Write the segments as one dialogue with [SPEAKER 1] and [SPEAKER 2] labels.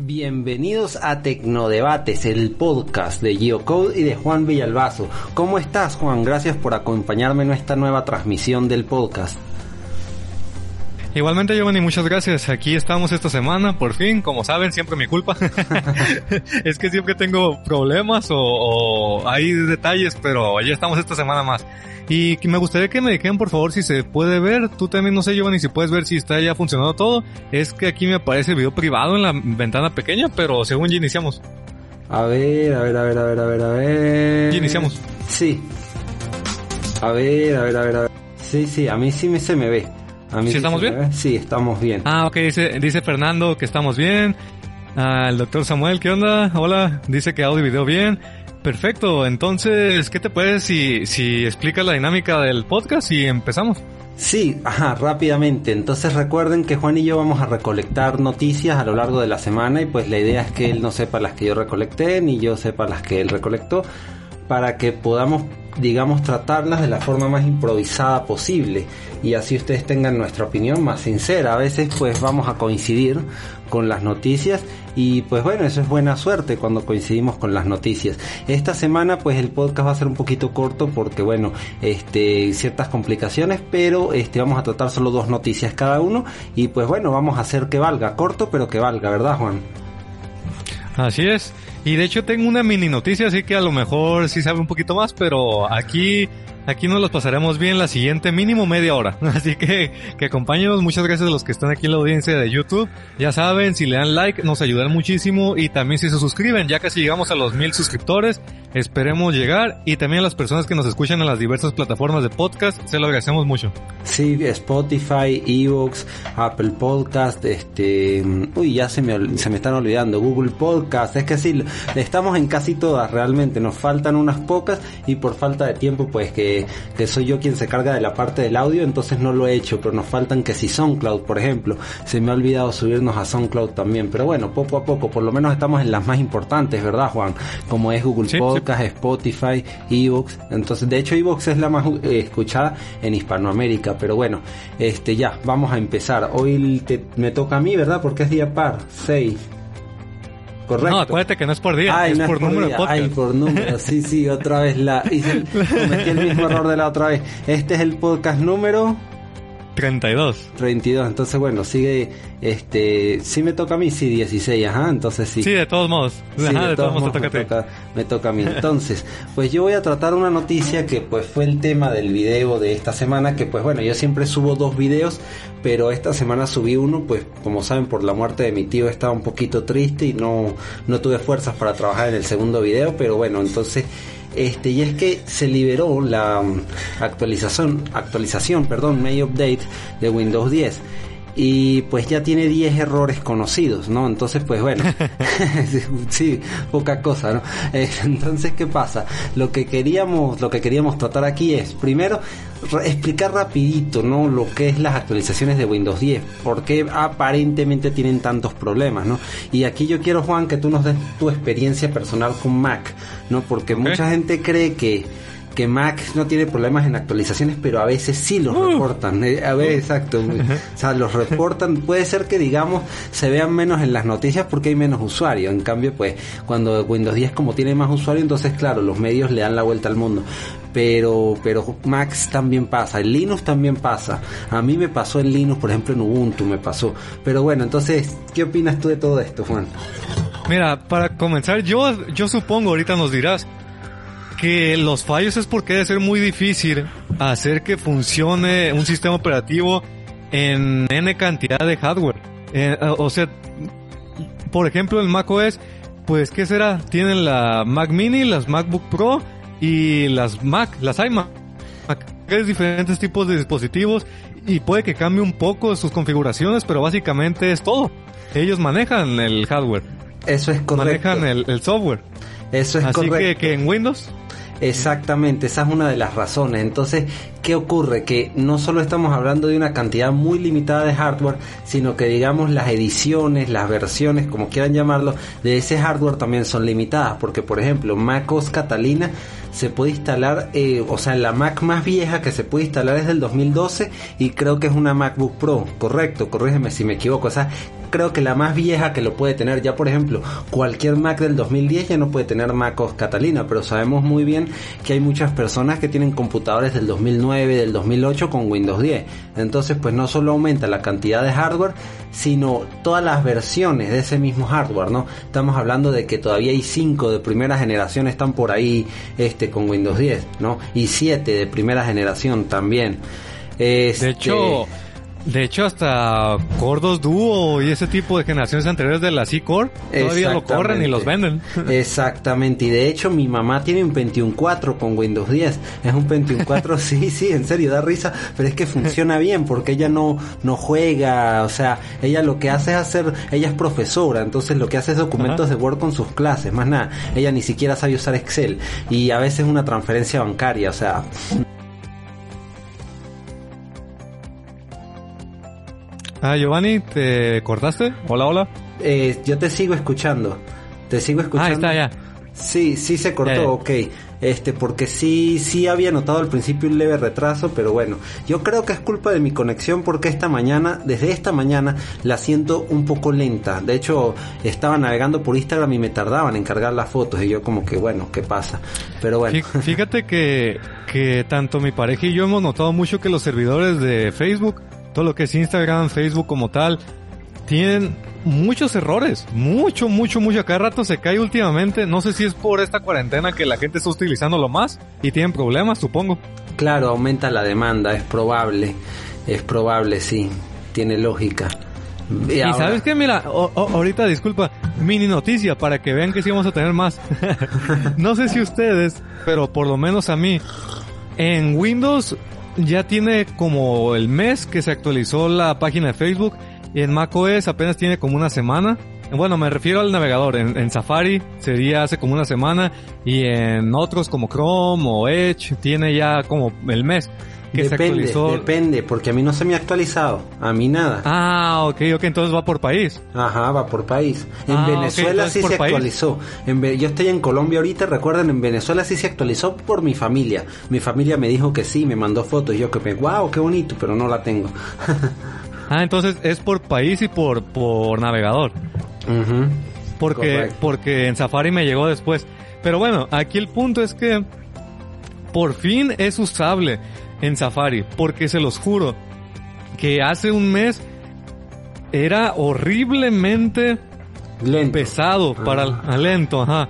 [SPEAKER 1] Bienvenidos a Tecnodebates, el podcast de Geocode y de Juan Villalbazo. ¿Cómo estás, Juan? Gracias por acompañarme en esta nueva transmisión del podcast.
[SPEAKER 2] Igualmente, Giovanni, muchas gracias. Aquí estamos esta semana, por fin. Como saben, siempre mi culpa. es que siempre tengo problemas o, o, hay detalles, pero ya estamos esta semana más. Y me gustaría que me dijeran, por favor, si se puede ver. Tú también, no sé, Giovanni, si puedes ver si está ya funcionando todo. Es que aquí me aparece el video privado en la ventana pequeña, pero según ya iniciamos.
[SPEAKER 1] A ver, a ver, a ver, a ver, a ver, a ver.
[SPEAKER 2] Ya iniciamos.
[SPEAKER 1] Sí. A ver, a ver, a ver, a ver. Sí, sí, a mí sí me, se me ve. A mí
[SPEAKER 2] ¿Sí estamos bien?
[SPEAKER 1] Sí, estamos bien.
[SPEAKER 2] Ah, ok, dice, dice Fernando que estamos bien. Ah, el doctor Samuel, ¿qué onda? Hola, dice que audio y video bien. Perfecto, entonces, ¿qué te puedes si, si explicas la dinámica del podcast y empezamos?
[SPEAKER 1] Sí, ajá, rápidamente. Entonces recuerden que Juan y yo vamos a recolectar noticias a lo largo de la semana y pues la idea es que él no sepa las que yo recolecté ni yo sepa las que él recolectó para que podamos digamos tratarlas de la forma más improvisada posible y así ustedes tengan nuestra opinión más sincera. A veces pues vamos a coincidir con las noticias y pues bueno, eso es buena suerte cuando coincidimos con las noticias. Esta semana pues el podcast va a ser un poquito corto porque bueno, este ciertas complicaciones, pero este vamos a tratar solo dos noticias cada uno y pues bueno, vamos a hacer que valga, corto pero que valga, ¿verdad, Juan?
[SPEAKER 2] Así es. Y de hecho tengo una mini noticia, así que a lo mejor sí sabe un poquito más, pero aquí Aquí nos los pasaremos bien la siguiente mínimo media hora. Así que, que acompáñenos. Muchas gracias a los que están aquí en la audiencia de YouTube. Ya saben, si le dan like nos ayudan muchísimo y también si se suscriben, ya casi llegamos a los mil suscriptores. Esperemos llegar y también a las personas que nos escuchan en las diversas plataformas de podcast, se lo agradecemos mucho.
[SPEAKER 1] Sí, Spotify, Evox, Apple Podcast, este, uy, ya se me, se me están olvidando, Google Podcast, es que sí, estamos en casi todas realmente, nos faltan unas pocas y por falta de tiempo pues que que, soy yo quien se carga de la parte del audio, entonces no lo he hecho, pero nos faltan que si SoundCloud, por ejemplo, se me ha olvidado subirnos a SoundCloud también, pero bueno, poco a poco, por lo menos estamos en las más importantes, ¿verdad, Juan? Como es Google Podcast, Spotify, Evox, entonces, de hecho, Evox es la más eh, escuchada en Hispanoamérica, pero bueno, este ya, vamos a empezar. Hoy me toca a mí, ¿verdad? Porque es día par, 6. Correcto.
[SPEAKER 2] No, acuérdate que no es por día, es, por, número de podcast.
[SPEAKER 1] Ay, por número, sí, sí, otra vez la hice, cometí el mismo error de la otra vez. Este es el podcast número
[SPEAKER 2] 32.
[SPEAKER 1] 32, entonces bueno, sigue, este, sí me toca a mí, sí, 16, ajá, entonces sí.
[SPEAKER 2] Sí, de todos modos.
[SPEAKER 1] de, todos, modos, me, toca, me toca a mí. Entonces, pues yo voy a tratar una noticia que pues fue el tema del video de esta semana, que pues bueno, yo siempre subo dos videos, pero esta semana subí uno, pues como saben, por la muerte de mi tío estaba un poquito triste y no, no tuve fuerzas para trabajar en el segundo video, pero bueno, entonces este, y es que se liberó la mm, actualización, actualización, perdón, May Update de Windows 10 y pues ya tiene 10 errores conocidos, ¿no? Entonces, pues bueno, sí, poca cosa, ¿no? Eh, entonces, ¿qué pasa? Lo que queríamos, lo que queríamos tratar aquí es, primero, explicar rapidito, ¿no? Lo que es las actualizaciones de Windows 10, por qué aparentemente tienen tantos problemas, ¿no? Y aquí yo quiero, Juan, que tú nos des tu experiencia personal con Mac, ¿no? Porque mucha gente cree que que Mac no tiene problemas en actualizaciones, pero a veces sí los uh. reportan. Eh, a ver, exacto. o sea, los reportan. Puede ser que, digamos, se vean menos en las noticias porque hay menos usuarios. En cambio, pues, cuando Windows 10 como tiene más usuarios, entonces, claro, los medios le dan la vuelta al mundo. Pero, pero Mac también pasa, en Linux también pasa. A mí me pasó en Linux, por ejemplo, en Ubuntu me pasó. Pero bueno, entonces, ¿qué opinas tú de todo esto, Juan?
[SPEAKER 2] Mira, para comenzar, yo, yo supongo, ahorita nos dirás, que los fallos es porque debe ser muy difícil hacer que funcione un sistema operativo en N cantidad de hardware. Eh, o sea, por ejemplo, el Mac OS, pues, ¿qué será? Tienen la Mac Mini, las MacBook Pro y las Mac, las iMac. diferentes tipos de dispositivos y puede que cambie un poco sus configuraciones, pero básicamente es todo. Ellos manejan el hardware.
[SPEAKER 1] Eso es correcto.
[SPEAKER 2] Manejan el, software.
[SPEAKER 1] Eso es
[SPEAKER 2] Así
[SPEAKER 1] correcto.
[SPEAKER 2] que, que en Windows
[SPEAKER 1] Exactamente, esa es una de las razones. Entonces, ¿qué ocurre? Que no solo estamos hablando de una cantidad muy limitada de hardware, sino que digamos las ediciones, las versiones, como quieran llamarlo, de ese hardware también son limitadas. Porque, por ejemplo, MacOS Catalina se puede instalar, eh, o sea, la Mac más vieja que se puede instalar es del 2012 y creo que es una MacBook Pro, correcto, corrígeme si me equivoco, o sea, creo que la más vieja que lo puede tener. Ya por ejemplo cualquier Mac del 2010 ya no puede tener MacOS Catalina pero sabemos muy bien que hay muchas personas que tienen computadores del 2009 del 2008 con Windows 10 entonces pues no solo aumenta la cantidad de hardware sino todas las versiones de ese mismo hardware no estamos hablando de que todavía hay 5 de primera generación están por ahí este con Windows 10 no y 7 de primera generación también.
[SPEAKER 2] Este... de hecho de hecho, hasta Cordos Duo y ese tipo de generaciones anteriores de la C-Core todavía lo corren y los venden.
[SPEAKER 1] Exactamente, y de hecho mi mamá tiene un Pentium 4 con Windows 10. Es un Pentium 4, sí, sí, en serio, da risa, pero es que funciona bien porque ella no, no juega, o sea, ella lo que hace es hacer, ella es profesora, entonces lo que hace es documentos de Word con sus clases, más nada, ella ni siquiera sabe usar Excel y a veces una transferencia bancaria, o sea...
[SPEAKER 2] Ah, Giovanni, ¿te cortaste? Hola, hola.
[SPEAKER 1] Eh, yo te sigo escuchando. Te sigo escuchando.
[SPEAKER 2] Ah, está ya.
[SPEAKER 1] Sí, sí se cortó, ok. Este, porque sí, sí había notado al principio un leve retraso, pero bueno, yo creo que es culpa de mi conexión porque esta mañana, desde esta mañana, la siento un poco lenta. De hecho, estaba navegando por Instagram y me tardaban en cargar las fotos y yo como que, bueno, ¿qué pasa? Pero bueno.
[SPEAKER 2] Fíjate que, que tanto mi pareja y yo hemos notado mucho que los servidores de Facebook todo lo que es Instagram, Facebook como tal, tienen muchos errores, mucho, mucho, mucho. Cada rato se cae últimamente. No sé si es por esta cuarentena que la gente está utilizándolo más y tienen problemas, supongo.
[SPEAKER 1] Claro, aumenta la demanda, es probable, es probable, sí, tiene lógica.
[SPEAKER 2] Y, sabes que, mira, ahorita disculpa, mini noticia para que vean que sí vamos a tener más. no sé si ustedes, pero por lo menos a mí, en Windows ya tiene como el mes que se actualizó la página de Facebook en macOS apenas tiene como una semana. Bueno, me refiero al navegador. En, Safari sería hace como una semana y en otros como Chrome o Edge tiene ya como el mes
[SPEAKER 1] que depende, se actualizó. Depende, porque a mí no se me ha actualizado, a mí nada.
[SPEAKER 2] Ah, ok, ok, entonces va por país.
[SPEAKER 1] Ajá, va por país. En ah, Venezuela sí se actualizó. En, yo estoy en Colombia ahorita, recuerden, en Venezuela sí se actualizó por mi familia. Mi familia me dijo que sí, me mandó fotos yo que me, wow, qué bonito, pero no la tengo.
[SPEAKER 2] ah, entonces es por país y por, por navegador. Porque, porque en Safari me llegó después. Pero bueno, aquí el punto es que por fin es usable en Safari, porque se los juro que hace un mes era horriblemente pesado para ah. lento, ajá.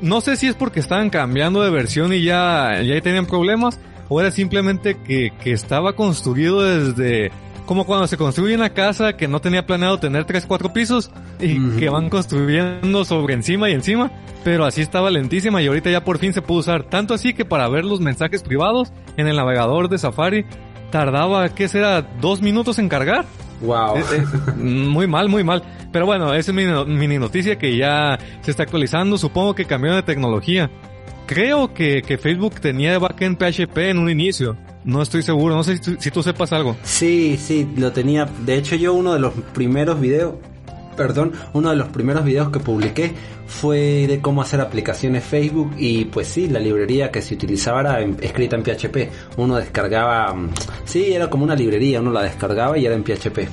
[SPEAKER 2] no sé si es porque estaban cambiando de versión y ya, ya tenían problemas, o era simplemente que, que estaba construido desde como cuando se construye una casa que no tenía planeado tener 3, 4 pisos y que van construyendo sobre encima y encima, pero así estaba lentísima y ahorita ya por fin se pudo usar. Tanto así que para ver los mensajes privados en el navegador de Safari tardaba, ¿qué será? ¿Dos minutos en cargar?
[SPEAKER 1] Wow. Eh,
[SPEAKER 2] eh, muy mal, muy mal. Pero bueno, esa es mi mini noticia que ya se está actualizando. Supongo que cambió de tecnología. Creo que, que Facebook tenía backend PHP en un inicio. No estoy seguro, no sé si tú, sepas algo.
[SPEAKER 1] Sí, sí, lo tenía. De hecho, yo uno de los primeros videos, perdón, uno de los primeros videos que publiqué fue de cómo hacer aplicaciones Facebook y pues sí, la librería que se utilizaba era escrita en PHP. Uno descargaba, mm, sí, era como una librería, uno la descargaba y era en PHP.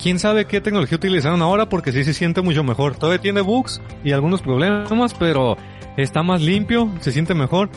[SPEAKER 2] quién sabe qué tecnología utilizaron ahora porque sí se siente mucho mejor. Todavía tiene bugs y algunos problemas, pero está más limpio, se siente mejor.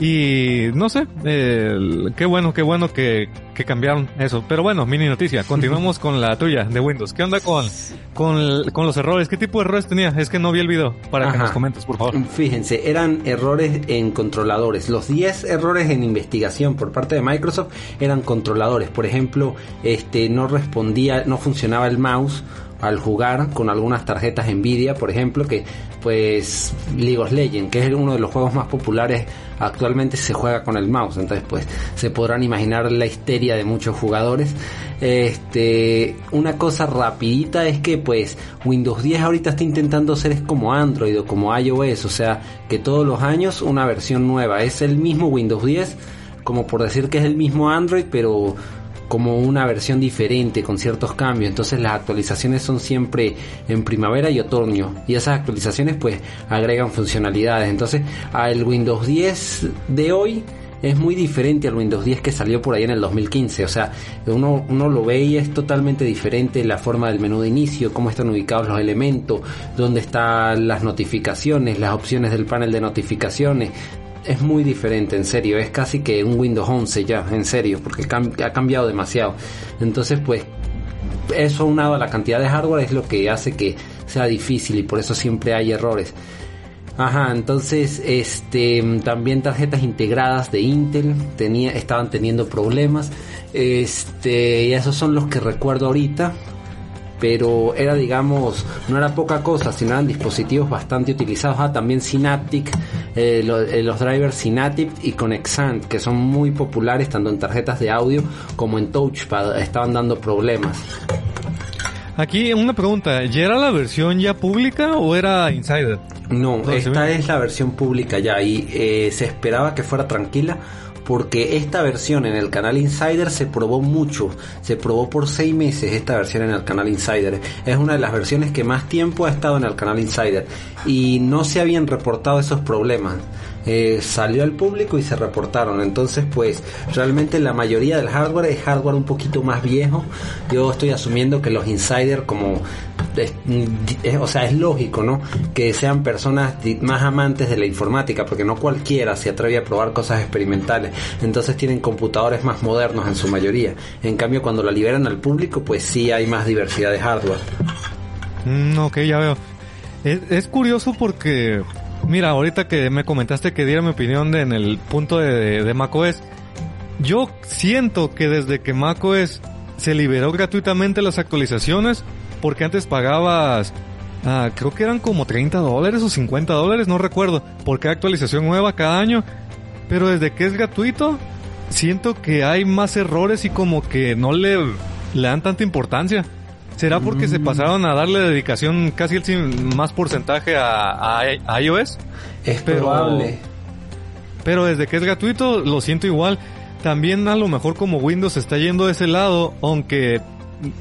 [SPEAKER 2] Y no sé, eh, qué bueno, qué bueno que, que, cambiaron eso. Pero bueno, mini noticia, continuamos con la tuya de Windows. ¿Qué onda con, con, con, los errores? ¿Qué tipo de errores tenía? Es que no vi el video, para que nos comentes, por favor.
[SPEAKER 1] Fíjense, eran errores en controladores. Los 10 errores en investigación por parte de Microsoft eran controladores. Por ejemplo, este no respondía, no funcionaba el mouse al jugar con algunas tarjetas Nvidia, por ejemplo, que pues League of Legends, que es uno de los juegos más populares actualmente se juega con el mouse, entonces pues se podrán imaginar la histeria de muchos jugadores. Este, una cosa rapidita es que pues Windows 10 ahorita está intentando ser es como Android o como iOS, o sea, que todos los años una versión nueva, es el mismo Windows 10, como por decir que es el mismo Android, pero como una versión diferente con ciertos cambios. Entonces las actualizaciones son siempre en primavera y otoño. Y esas actualizaciones pues agregan funcionalidades. Entonces al Windows 10 de hoy es muy diferente al Windows 10 que salió por ahí en el 2015. O sea, uno, uno lo ve y es totalmente diferente la forma del menú de inicio, cómo están ubicados los elementos, dónde están las notificaciones, las opciones del panel de notificaciones, es muy diferente, en serio, es casi que un Windows 11 ya, en serio, porque ha cambiado demasiado. Entonces, pues, eso unado a la cantidad de hardware es lo que hace que sea difícil y por eso siempre hay errores. Ajá, entonces este también tarjetas integradas de Intel tenía, estaban teniendo problemas. Este, y esos son los que recuerdo ahorita pero era digamos, no era poca cosa, sino eran dispositivos bastante utilizados. Ah, también Synaptic, eh, eh, los drivers Synaptic y Conexant, que son muy populares tanto en tarjetas de audio como en touchpad, estaban dando problemas.
[SPEAKER 2] Aquí una pregunta, ¿ya era la versión ya pública o era Insider?
[SPEAKER 1] No, esta es la versión pública ya y eh, se esperaba que fuera tranquila porque esta versión en el canal Insider se probó mucho, se probó por seis meses esta versión en el canal Insider. Es una de las versiones que más tiempo ha estado en el canal Insider y no se habían reportado esos problemas. Eh, salió al público y se reportaron. Entonces, pues realmente la mayoría del hardware es hardware un poquito más viejo. Yo estoy asumiendo que los insiders como o sea, es lógico, ¿no? Que sean personas más amantes de la informática, porque no cualquiera se atreve a probar cosas experimentales. Entonces tienen computadores más modernos en su mayoría. En cambio, cuando la liberan al público, pues sí hay más diversidad de hardware.
[SPEAKER 2] Mm, ok, ya veo. es curioso porque Mira, ahorita que me comentaste que diera mi opinión en el punto de, de, macOS, yo siento que desde que macOS se liberó gratuitamente las actualizaciones, porque antes pagabas, ah, creo que eran como 30 dólares o 50 dólares, no recuerdo, por cada actualización nueva cada año, pero desde que es gratuito, siento que hay más errores y como que no le, le dan tanta importancia. ¿Será porque se mm. pasaron a darle dedicación casi el más porcentaje a, iOS?
[SPEAKER 1] Es probable.
[SPEAKER 2] Pero desde que es gratuito lo siento igual. También a lo mejor como Windows está yendo de ese lado, aunque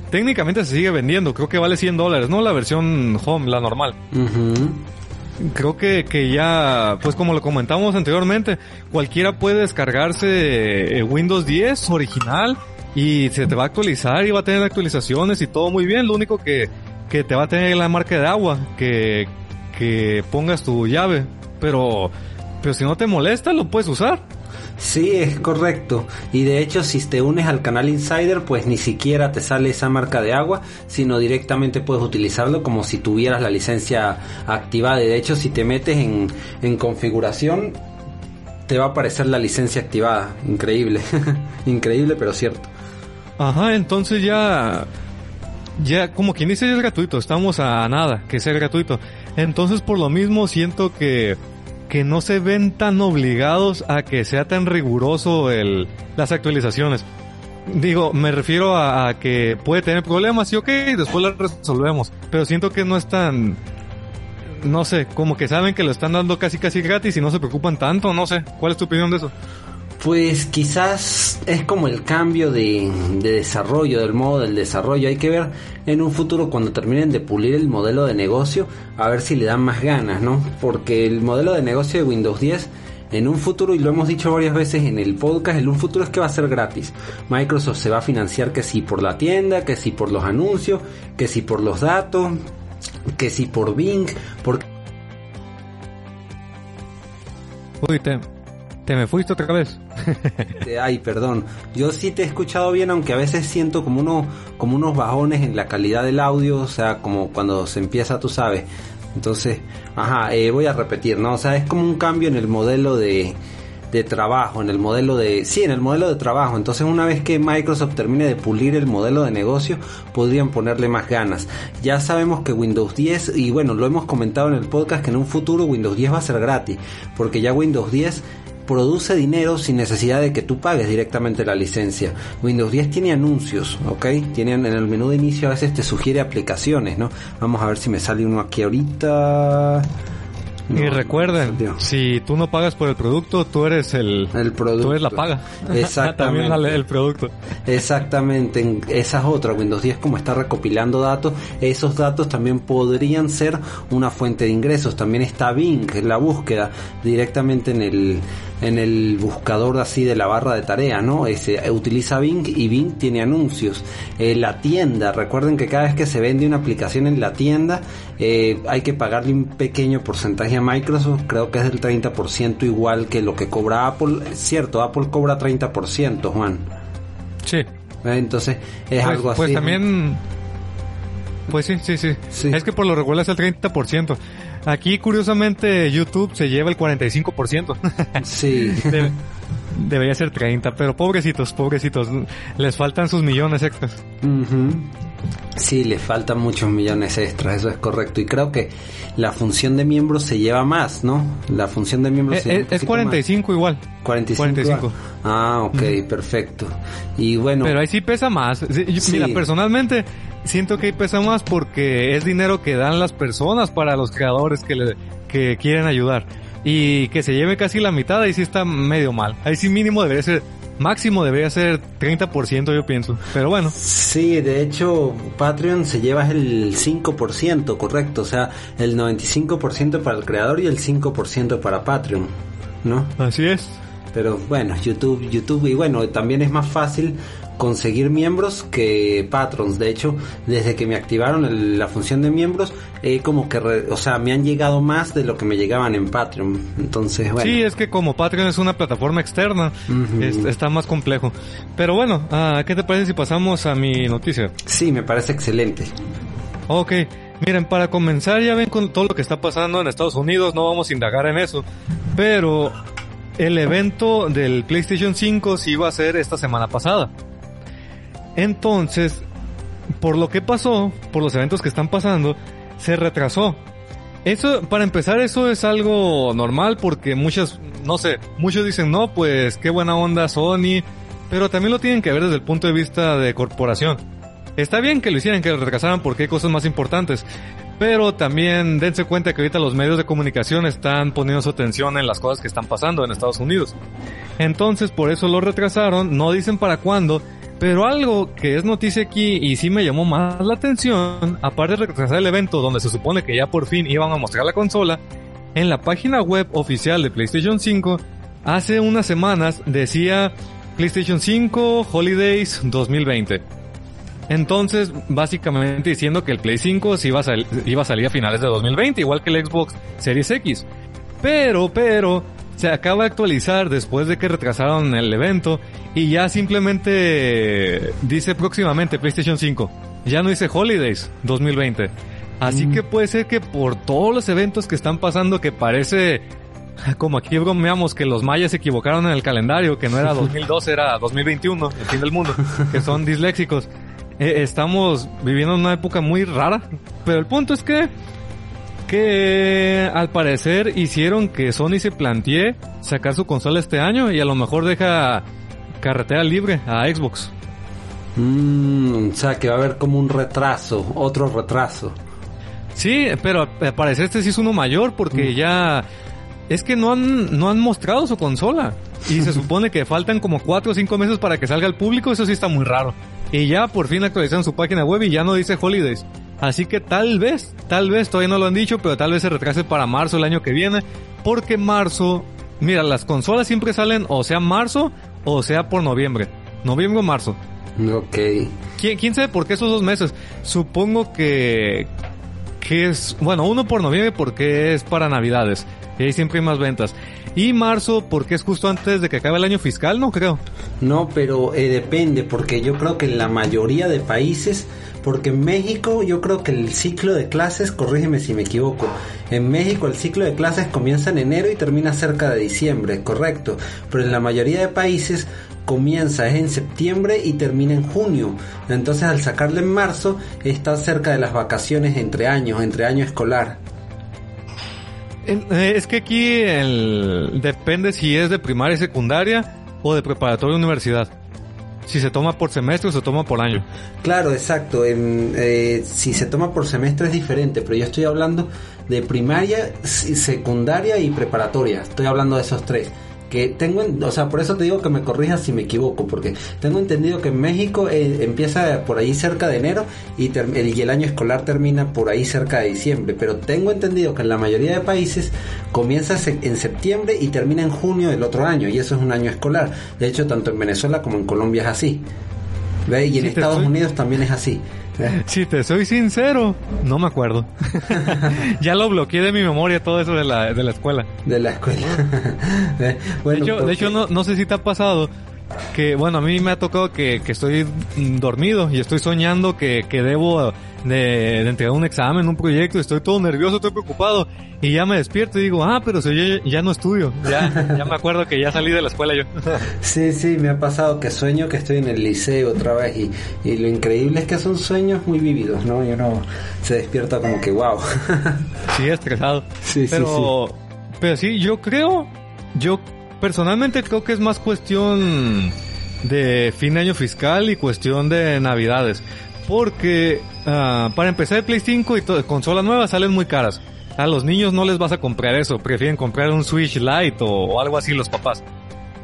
[SPEAKER 2] técnicamente se sigue vendiendo. Creo que vale 100 dólares, ¿no? La versión Home, la normal. Creo que, que ya, pues como lo comentamos anteriormente, cualquiera puede descargarse eh, Windows 10 original y se te va a actualizar y va a tener actualizaciones y todo muy bien. Lo único que, que te va a tener la marca de agua, que, que pongas tu llave. Pero, pero si no te molesta, lo puedes usar.
[SPEAKER 1] Sí, es correcto. Y de hecho, si te unes al canal Insider, pues ni siquiera te sale esa marca de agua, sino directamente puedes utilizarlo como si tuvieras la licencia activada. Y de hecho, si te metes en, en configuración, te va a aparecer la licencia activada. Increíble. Increíble, pero cierto.
[SPEAKER 2] Ajá, entonces ya, ya como quien dice es gratuito, estamos a nada que sea gratuito. Entonces por lo mismo siento que, que no se ven tan obligados a que sea tan riguroso el, las actualizaciones. Digo, me refiero a, que puede tener problemas y ok, después las resolvemos. Pero siento que no es tan, no sé, como que saben que lo están dando casi casi gratis y no se preocupan tanto, no sé. ¿Cuál es tu opinión de eso?
[SPEAKER 1] Pues quizás es como el cambio de, desarrollo, del modo del desarrollo. Hay que ver en un futuro cuando terminen de pulir el modelo de negocio, a ver si le dan más ganas, ¿no? Porque el modelo de negocio de Windows 10 en un futuro, y lo hemos dicho varias veces en el podcast, en un futuro es que va a ser gratis. Microsoft se va a financiar que si por la tienda, que si por los anuncios, que si por los datos, que si por Bing, porque...
[SPEAKER 2] Uy, te me fuiste otra vez.
[SPEAKER 1] Ay, perdón. Yo sí te he escuchado bien, aunque a veces siento como, uno, como unos bajones en la calidad del audio, o sea, como cuando se empieza, tú sabes. Entonces, ajá, eh, voy a repetir, ¿no? O sea, es como un cambio en el modelo de, de trabajo, en el modelo de, sí, en el modelo de trabajo. Entonces, una vez que Microsoft termine de pulir el modelo de negocio, podrían ponerle más ganas. Ya sabemos que Windows 10, y bueno, lo hemos comentado en el podcast, que en un futuro Windows 10 va a ser gratis, porque ya Windows 10 produce dinero sin necesidad de que tú pagues directamente la licencia. Windows 10 tiene anuncios, ¿ok? Tienen en el menú de inicio a veces te sugiere aplicaciones, ¿no? Vamos a ver si me sale uno aquí ahorita
[SPEAKER 2] y recuerden, si tú no pagas por el producto, tú eres el,
[SPEAKER 1] el producto.
[SPEAKER 2] Tú eres la paga.
[SPEAKER 1] Exactamente.
[SPEAKER 2] También el producto.
[SPEAKER 1] Exactamente. Esas otras, Windows 10 como está recopilando datos, esos datos también podrían ser una fuente de ingresos. También está Bing, la búsqueda directamente en el en el buscador así de la barra de tarea, ¿no? Ese, utiliza Bing y Bing tiene anuncios. Eh, la tienda, recuerden que cada vez que se vende una aplicación en la tienda eh, hay que pagarle un pequeño porcentaje Microsoft, creo que es del 30% igual que lo que cobra Apple. Es cierto, Apple cobra 30%, Juan.
[SPEAKER 2] Sí. Eh,
[SPEAKER 1] entonces es
[SPEAKER 2] pues,
[SPEAKER 1] algo
[SPEAKER 2] pues
[SPEAKER 1] así.
[SPEAKER 2] Pues también... Pues sí, sí, sí, sí. Es que por lo regular es el 30%. Aquí, curiosamente, YouTube se lleva el 45%.
[SPEAKER 1] Sí.
[SPEAKER 2] debería ser 30, pero pobrecitos, pobrecitos, les faltan sus millones extras.
[SPEAKER 1] Sí, le faltan muchos millones extras, eso es correcto. Y creo que la función de miembros se lleva más, ¿no? La función de miembros
[SPEAKER 2] eh, es, 45 igual.
[SPEAKER 1] 45. Ah, ok, perfecto. Y bueno.
[SPEAKER 2] Pero ahí sí pesa más. Mira, personalmente siento que ahí pesa más porque es dinero que dan las personas para los creadores que, le, que quieren ayudar. Y que se lleve casi la mitad, ahí sí está medio mal. Ahí sí mínimo debería ser máximo debería ser 30% yo pienso, pero bueno.
[SPEAKER 1] Sí, de hecho Patreon se lleva el 5%, correcto, o sea, el 95% para el creador y el 5% para Patreon, ¿no?
[SPEAKER 2] Así es.
[SPEAKER 1] Pero bueno, YouTube, YouTube y bueno, también es más fácil conseguir miembros que patrons. De hecho, desde que me activaron la función de miembros, eh, como que, o sea, me han llegado más de lo que me llegaban en Patreon. Entonces, bueno.
[SPEAKER 2] Sí, es que como Patreon es una plataforma externa, está más complejo. Pero bueno, ah, ¿qué te parece si pasamos a mi noticia?
[SPEAKER 1] Sí, me parece excelente.
[SPEAKER 2] Ok. Miren, para comenzar ya ven con todo lo que está pasando en Estados Unidos, no vamos a indagar en eso, pero el evento del PlayStation 5 sí iba a ser esta semana pasada. Entonces, por lo que pasó, por los eventos que están pasando, se retrasó. Eso, para empezar, eso es algo normal porque muchas, no sé, muchos dicen, no, pues qué buena onda Sony, pero también lo tienen que ver desde el punto de vista de corporación. Está bien que lo hicieran, que lo retrasaran porque hay cosas más importantes, pero también dense cuenta que ahorita los medios de comunicación están poniendo su atención en las cosas que están pasando en Estados Unidos. Entonces, por eso lo retrasaron, no dicen para cuándo, pero algo que es noticia aquí y sí me llamó más la atención, aparte de retrasar el evento donde se supone que ya por fin iban a mostrar la consola, en la página web oficial de PlayStation 5, hace unas semanas decía PlayStation 5 Holidays 2020. Entonces, básicamente diciendo que el Play 5 iba a, iba a salir a finales de 2020, igual que el Xbox Series X. Pero, pero, se acaba de actualizar después de que retrasaron el evento y ya simplemente dice próximamente PlayStation 5. Ya no dice Holidays 2020. Así mm. que puede ser que por todos los eventos que están pasando que parece como aquí bromeamos que los mayas se equivocaron en el calendario, que no era 2012, era 2021, el fin del mundo, que son disléxicos. Eh, estamos viviendo una época muy rara, pero el punto es que que al parecer hicieron que Sony se plantee sacar su consola este año y a lo mejor deja carretera libre a Xbox.
[SPEAKER 1] Mm, o sea que va a haber como un retraso, otro retraso.
[SPEAKER 2] Sí, pero al parecer este sí es uno mayor porque mm. ya es que no han, no han mostrado su consola. Y se supone que faltan como 4 o 5 meses para que salga al público, eso sí está muy raro. Y ya por fin actualizan su página web y ya no dice Holidays. Así que tal vez, tal vez, todavía no lo han dicho, pero tal vez se retrase para marzo el año que viene. Porque marzo, mira, las consolas siempre salen o sea marzo o sea por noviembre. Noviembre o marzo.
[SPEAKER 1] Ok.
[SPEAKER 2] ¿Quién, ¿Quién sabe por qué esos dos meses? Supongo que, que es, bueno, uno por noviembre porque es para navidades. Y ahí siempre hay más ventas. Y marzo porque es justo antes de que acabe el año fiscal, no creo.
[SPEAKER 1] No, pero eh, depende, porque yo creo que en la mayoría de países porque en México yo creo que el ciclo de clases, corrígeme si me equivoco, en México el ciclo de clases comienza en enero y termina cerca de diciembre, correcto, pero en la mayoría de países comienza en septiembre y termina en junio. Entonces al sacarle en marzo está cerca de las vacaciones entre años, entre año escolar.
[SPEAKER 2] Eh, es que aquí el, depende si es de primaria y secundaria o de preparatoria universidad. Si se toma por semestre o se toma por año.
[SPEAKER 1] Claro, exacto. Eh, si se toma por semestre es diferente, pero yo estoy hablando de primaria, secundaria y preparatoria. Estoy hablando de esos tres que tengo, o sea, por eso te digo que me corrijas si me equivoco, porque tengo entendido que en México eh, empieza por ahí cerca de enero y, y, el año escolar termina por ahí cerca de diciembre, pero tengo entendido que en la mayoría de países comienza en septiembre y termina en junio del otro año, y eso es un año escolar. De hecho, tanto en Venezuela como en Colombia es así. ¿Ve? Y en Estados Unidos también es así.
[SPEAKER 2] Si te soy sincero, no me acuerdo. ya lo bloqueé de mi memoria todo eso de la, de la escuela.
[SPEAKER 1] De la escuela.
[SPEAKER 2] de hecho, no, no sé si te ha pasado que, bueno, a mí me ha tocado que, que estoy dormido y estoy soñando que, que debo de, de, entregar un examen, un proyecto, estoy todo nervioso, estoy preocupado y ya me despierto y digo, ah, pero si yo ya no estudio, ya, ya me acuerdo que ya salí de la escuela yo.
[SPEAKER 1] Sí, sí, me ha pasado que sueño que estoy en el liceo otra vez y, y lo increíble es que son sueños muy vividos, ¿no? Y uno se despierta como que, wow.
[SPEAKER 2] Sí, estresado. Sí, pero, sí, sí. Pero sí, yo creo, yo personalmente creo que es más cuestión de fin de año fiscal y cuestión de navidades. Porque uh, para empezar el Play 5 y consolas nuevas salen muy caras. A los niños no les vas a comprar eso, prefieren comprar un Switch Lite o, algo así los papás.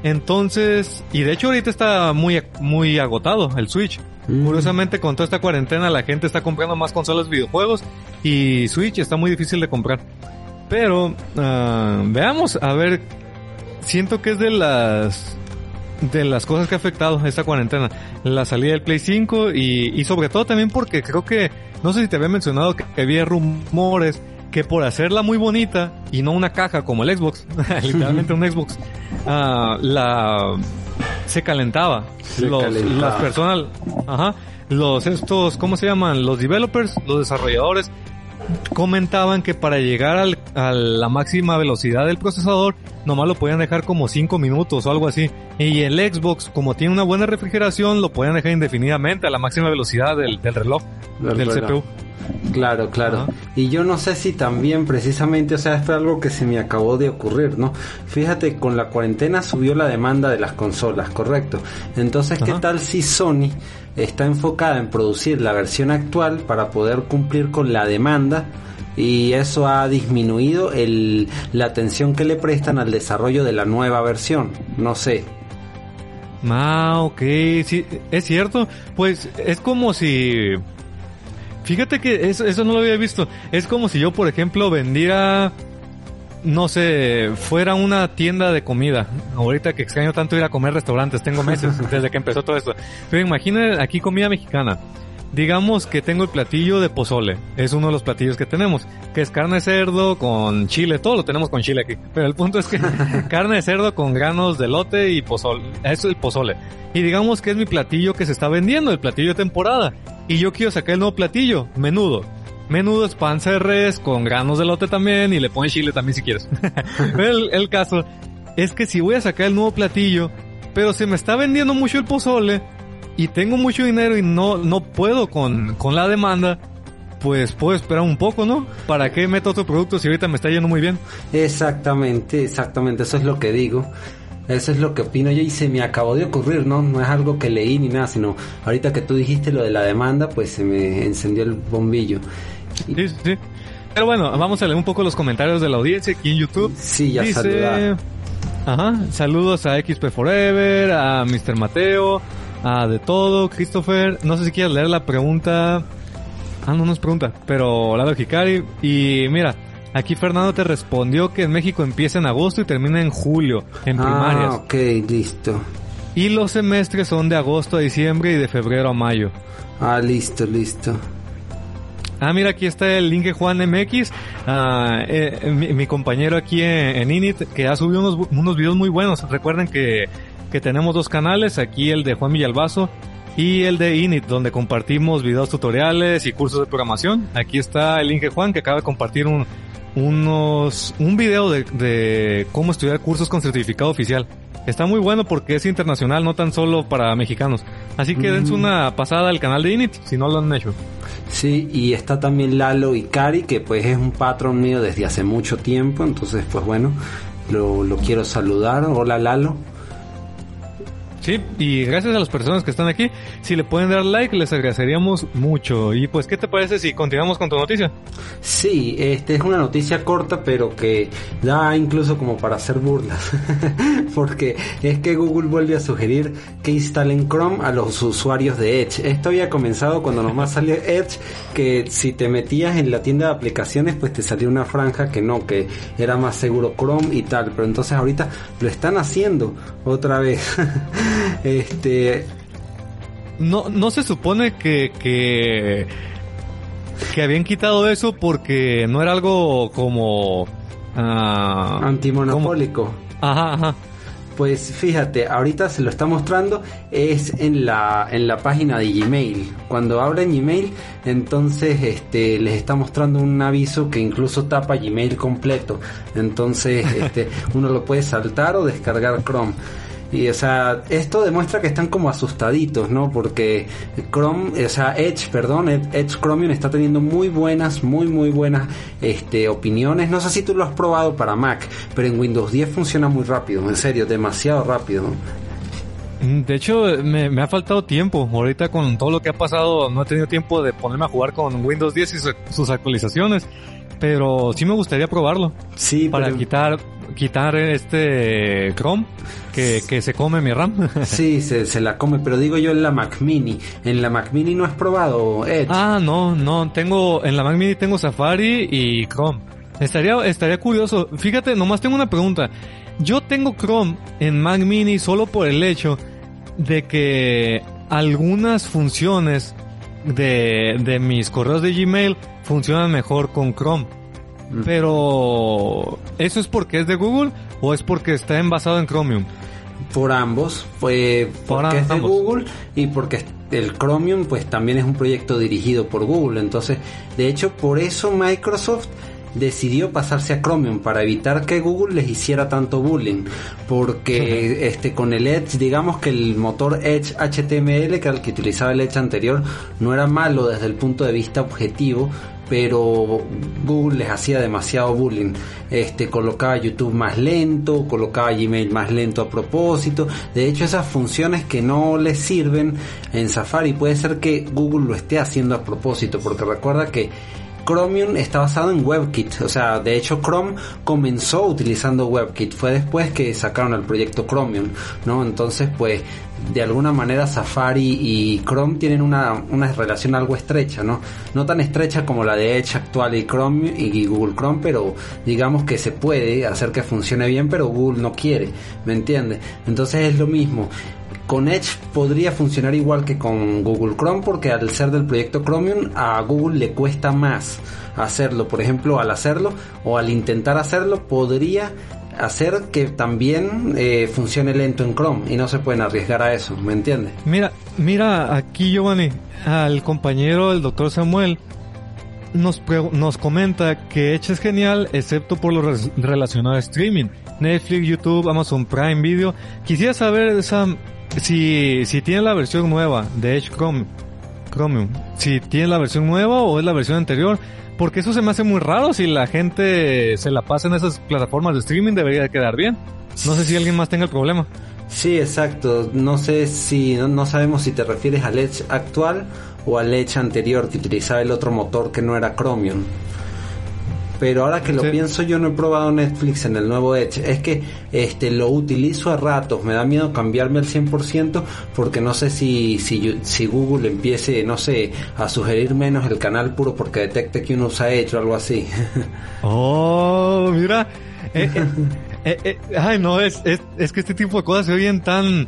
[SPEAKER 2] Entonces, y de hecho ahorita está muy, muy agotado el Switch. Mm. Curiosamente con toda esta cuarentena la gente está comprando más consolas videojuegos y Switch está muy difícil de comprar. Pero uh, veamos a ver siento que es de las de las cosas que ha afectado esta cuarentena, la salida del Play 5 y, y sobre todo también porque creo que, no sé si te había mencionado que había rumores que por hacerla muy bonita y no una caja como el Xbox, literalmente un Xbox, uh, la se calentaba. los, Las personas, ajá, los estos, ¿cómo se llaman? Los developers, los desarrolladores comentaban que para llegar al, a la máxima velocidad del procesador nomás lo podían dejar como 5 minutos o algo así. Y el Xbox, como tiene una buena refrigeración, lo podían dejar indefinidamente a la máxima velocidad del, reloj, del, CPU.
[SPEAKER 1] Claro, claro. Y yo no sé si también precisamente, o sea, es algo que se me acabó de ocurrir, ¿no? Fíjate, con la cuarentena subió la demanda de las consolas, correcto. Entonces, ¿qué tal si Sony está enfocada en producir la versión actual para poder cumplir con la demanda? y eso ha disminuido el, la atención que le prestan al desarrollo de la nueva versión. No sé.
[SPEAKER 2] Ah, ok, sí, es cierto. Pues es como si Fíjate que eso, eso no lo había visto. Es como si yo, por ejemplo, vendiera, no sé, fuera una tienda de comida. Ahorita que extraño tanto ir a comer restaurantes, tengo meses desde que empezó todo esto. Pero imagina aquí comida mexicana. Digamos que tengo el platillo de pozole, es uno de los platillos que tenemos, que es carne de cerdo con chile, todo lo tenemos con chile aquí. Pero el punto es que carne de cerdo con granos de lote y pozole, eso es el pozole. Y digamos que es mi platillo que se está vendiendo, el platillo de temporada y yo quiero sacar el nuevo platillo, menudo. Menudo es panza de res con granos de lote también y le pones chile también si quieres. el, el caso es que si voy a sacar el nuevo platillo, pero se me está vendiendo mucho el pozole y tengo mucho dinero y no, no puedo con, con la demanda, pues puedo esperar un poco, ¿no? ¿Para qué meto otro producto si ahorita me está yendo muy bien?
[SPEAKER 1] Exactamente, exactamente, eso es lo que digo. Eso es lo que opino yo y se me acabó de ocurrir, ¿no? No es algo que leí ni nada, sino ahorita que tú dijiste lo de la demanda, pues se me encendió el bombillo.
[SPEAKER 2] Sí, sí. Pero bueno, vamos a leer un poco los comentarios de la audiencia aquí en YouTube.
[SPEAKER 1] Sí, ya Dice...
[SPEAKER 2] Ajá, saludos a XP Forever, a Mr. Mateo, a De Todo, Christopher. No sé si quieres leer la pregunta. Ah, no nos pregunta, pero Lado Hikari. Y mira, Aquí Fernando te respondió que en México empieza en agosto y termina en julio, en primarias. Ah,
[SPEAKER 1] ok, listo.
[SPEAKER 2] Y los semestres son de agosto a diciembre y de febrero a mayo.
[SPEAKER 1] Ah, listo, listo.
[SPEAKER 2] Ah, mira, aquí está el link de Juan MX, ah, eh, mi, compañero aquí en, Init, que ha subido unos, unos videos muy buenos. Recuerden que, que tenemos dos canales, aquí el de Juan Villalbazo y el de Init, donde compartimos videos tutoriales y cursos de programación. Aquí está el link de Juan, que acaba de compartir un, unos, un video de, de cómo estudiar cursos con certificado oficial. Está muy bueno porque es internacional, no tan solo para mexicanos. Así que dense una pasada al canal de Init si no lo han hecho.
[SPEAKER 1] Sí, y está también Lalo y Cari, que pues es un patrón mío desde hace mucho tiempo, entonces pues bueno, lo, lo quiero saludar. Hola Lalo.
[SPEAKER 2] Sí, y gracias a las personas que están aquí. Si le pueden dar like, les agradeceríamos mucho. Y pues, ¿qué te parece si continuamos con tu noticia?
[SPEAKER 1] Sí, este es una noticia corta, pero que da incluso como para hacer burlas. Porque es que Google vuelve a sugerir que instalen Chrome a los usuarios de Edge. Esto había comenzado cuando nomás salió Edge, que si te metías en la tienda de aplicaciones, pues te salía una franja que no, que era más seguro Chrome y tal. Pero entonces ahorita lo están haciendo otra vez. este.
[SPEAKER 2] No, no se supone que, que, que habían quitado eso porque no era algo como...
[SPEAKER 1] ah, Antimonopólico.
[SPEAKER 2] Ajá, ajá.
[SPEAKER 1] Pues fíjate, ahorita se lo está mostrando, es en la, en la página de Gmail. Cuando abren Gmail, entonces este, les está mostrando un aviso que incluso tapa Gmail completo. Entonces este, uno lo puede saltar o descargar Chrome. Y o sea, esto demuestra que están como asustaditos, ¿no? Porque Chrome, o sea, Edge, perdón, Edge Chromium está teniendo muy buenas, muy muy buenas este opiniones. No sé si tú lo has probado para Mac, pero en Windows 10 funciona muy rápido, en serio, demasiado rápido.
[SPEAKER 2] De hecho, me, me, ha faltado tiempo. Ahorita con todo lo que ha pasado, no he tenido tiempo de ponerme a jugar con Windows 10 y su, sus actualizaciones. Pero sí me gustaría probarlo.
[SPEAKER 1] Sí,
[SPEAKER 2] para
[SPEAKER 1] pero...
[SPEAKER 2] quitar quitar este Chrome que, que se come mi RAM.
[SPEAKER 1] sí, se, se, la come, pero digo yo en la Mac Mini. En la Mac Mini no has probado Edge.
[SPEAKER 2] Ah, no, no, tengo en la Mac Mini tengo Safari y Chrome. Estaría estaría curioso. Fíjate, nomás tengo una pregunta. Yo tengo Chrome en Mac Mini solo por el hecho de que algunas funciones de, de mis correos de Gmail funcionan mejor con Chrome. Pero, ¿eso es porque es de Google o es porque está envasado en Chromium?
[SPEAKER 1] Por ambos, pues porque por es de ambos. Google y porque el Chromium pues también es un proyecto dirigido por Google. Entonces, de hecho, por eso Microsoft decidió pasarse a Chromium para evitar que Google les hiciera tanto bullying porque este con el Edge digamos que el motor Edge HTML que era el que utilizaba el Edge anterior no era malo desde el punto de vista objetivo pero Google les hacía demasiado bullying. Este colocaba YouTube más lento, colocaba Gmail más lento a propósito. De hecho, esas funciones que no les sirven en Safari puede ser que Google lo esté haciendo a propósito, porque recuerda que Chromium está basado en WebKit, o sea, de hecho Chrome comenzó utilizando WebKit, fue después que sacaron el proyecto Chromium, ¿no? Entonces, pues, de alguna manera Safari y Chrome tienen una, una relación algo estrecha, ¿no? No tan estrecha como la de Edge actual y Chrome y Google Chrome, pero digamos que se puede hacer que funcione bien, pero Google no quiere, ¿me entiendes? Entonces es lo mismo con Edge podría funcionar igual que con Google Chrome porque al ser del proyecto Chromium a Google le cuesta más hacerlo. Por ejemplo, al hacerlo o al intentar hacerlo podría hacer que también eh, funcione lento en Chrome y no se pueden arriesgar a eso, ¿me entiendes?
[SPEAKER 2] Mira, mira aquí Giovanni, al compañero el doctor Samuel nos, nos comenta que Edge es genial excepto por lo relacionado a streaming. Netflix, YouTube, Amazon Prime Video. Quisiera saber esa si, si tiene la versión nueva de Edge Chrome, Chromium, si tiene la versión nueva o es la versión anterior, porque eso se me hace muy raro si la gente se la pasa en esas plataformas de streaming debería de quedar bien. No sé si alguien más tenga el problema.
[SPEAKER 1] Sí, exacto. No sé si, no, no sabemos si te refieres al Edge actual o al Edge anterior que utilizaba el otro motor que no era Chromium. Pero ahora que lo sí. pienso, yo no he probado Netflix en el nuevo Edge. Es que este lo utilizo a ratos. Me da miedo cambiarme al 100% porque no sé si, si, si Google empiece, no sé, a sugerir menos el canal puro porque detecte que uno usa Edge o algo así.
[SPEAKER 2] Oh, mira. Eh, eh, eh, eh, ay, no, es, es, es que este tipo de cosas se oyen tan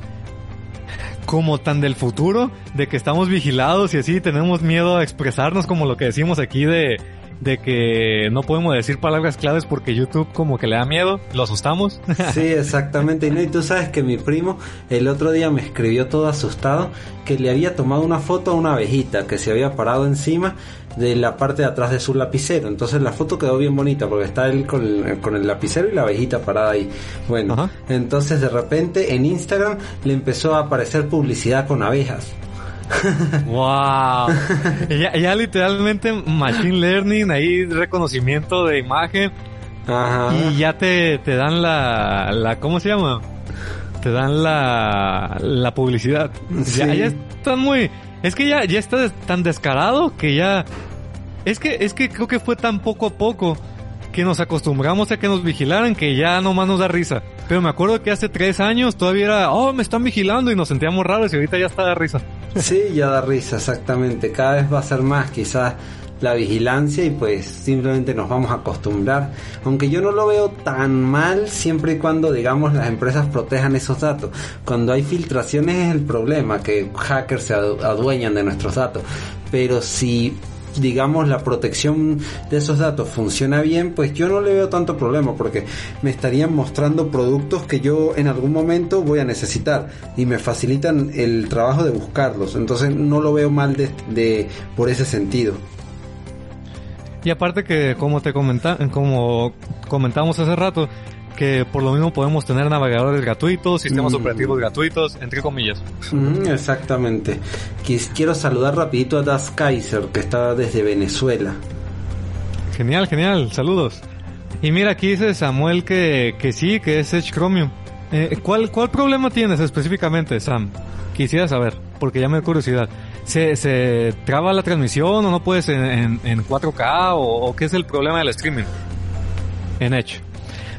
[SPEAKER 2] como tan del futuro, de que estamos vigilados y así tenemos miedo a expresarnos como lo que decimos aquí de de que no podemos decir palabras claves porque YouTube como que le da miedo, lo asustamos.
[SPEAKER 1] Sí, exactamente. Y, no, y tú sabes que mi primo el otro día me escribió todo asustado que le había tomado una foto a una abejita que se había parado encima de la parte de atrás de su lapicero. Entonces la foto quedó bien bonita porque está él con el, con el lapicero y la abejita parada ahí. Bueno, entonces de repente en Instagram le empezó a aparecer publicidad con abejas.
[SPEAKER 2] wow. ya, ya, literalmente machine learning, ahí reconocimiento de imagen. Ajá. Y ya te, te dan la, la, ¿cómo se llama? Te dan la, la publicidad. Ya, ya están muy, es que ya, ya está tan descarado que ya, es que, es que creo que fue tan poco a poco que nos acostumbramos a que nos vigilaran que ya nomás nos da risa. Pero me acuerdo que hace tres años todavía era, oh, me están vigilando y nos sentíamos raros y ahorita ya está da risa.
[SPEAKER 1] Sí, ya da risa, exactamente. Cada vez va a ser más, quizás la vigilancia y pues simplemente nos vamos a acostumbrar. Aunque yo no lo veo tan mal siempre y cuando digamos las empresas protejan esos datos. Cuando hay filtraciones es el problema, que hackers se adueñan de nuestros datos. Pero si digamos la protección de esos datos funciona bien, pues yo no le veo tanto problema porque me estarían mostrando productos que yo en algún momento voy a necesitar y me facilitan el trabajo de buscarlos. Entonces no lo veo mal de, de por ese sentido.
[SPEAKER 2] Y aparte que como te comenta, como comentamos hace rato, que por lo mismo podemos tener navegadores gratuitos, sistemas mm. operativos gratuitos, entre comillas.
[SPEAKER 1] Mm, exactamente. Quiero saludar rapidito a Das Kaiser, que está desde Venezuela.
[SPEAKER 2] Genial, genial, saludos. Y mira, aquí dice Samuel que, que sí, que es Edge Chromium. Eh, ¿cuál, ¿Cuál problema tienes específicamente, Sam? Quisiera saber, porque ya me da curiosidad. ¿Se, ¿Se traba la transmisión o no puedes en, en, 4K o, o, qué es el problema del streaming en Edge?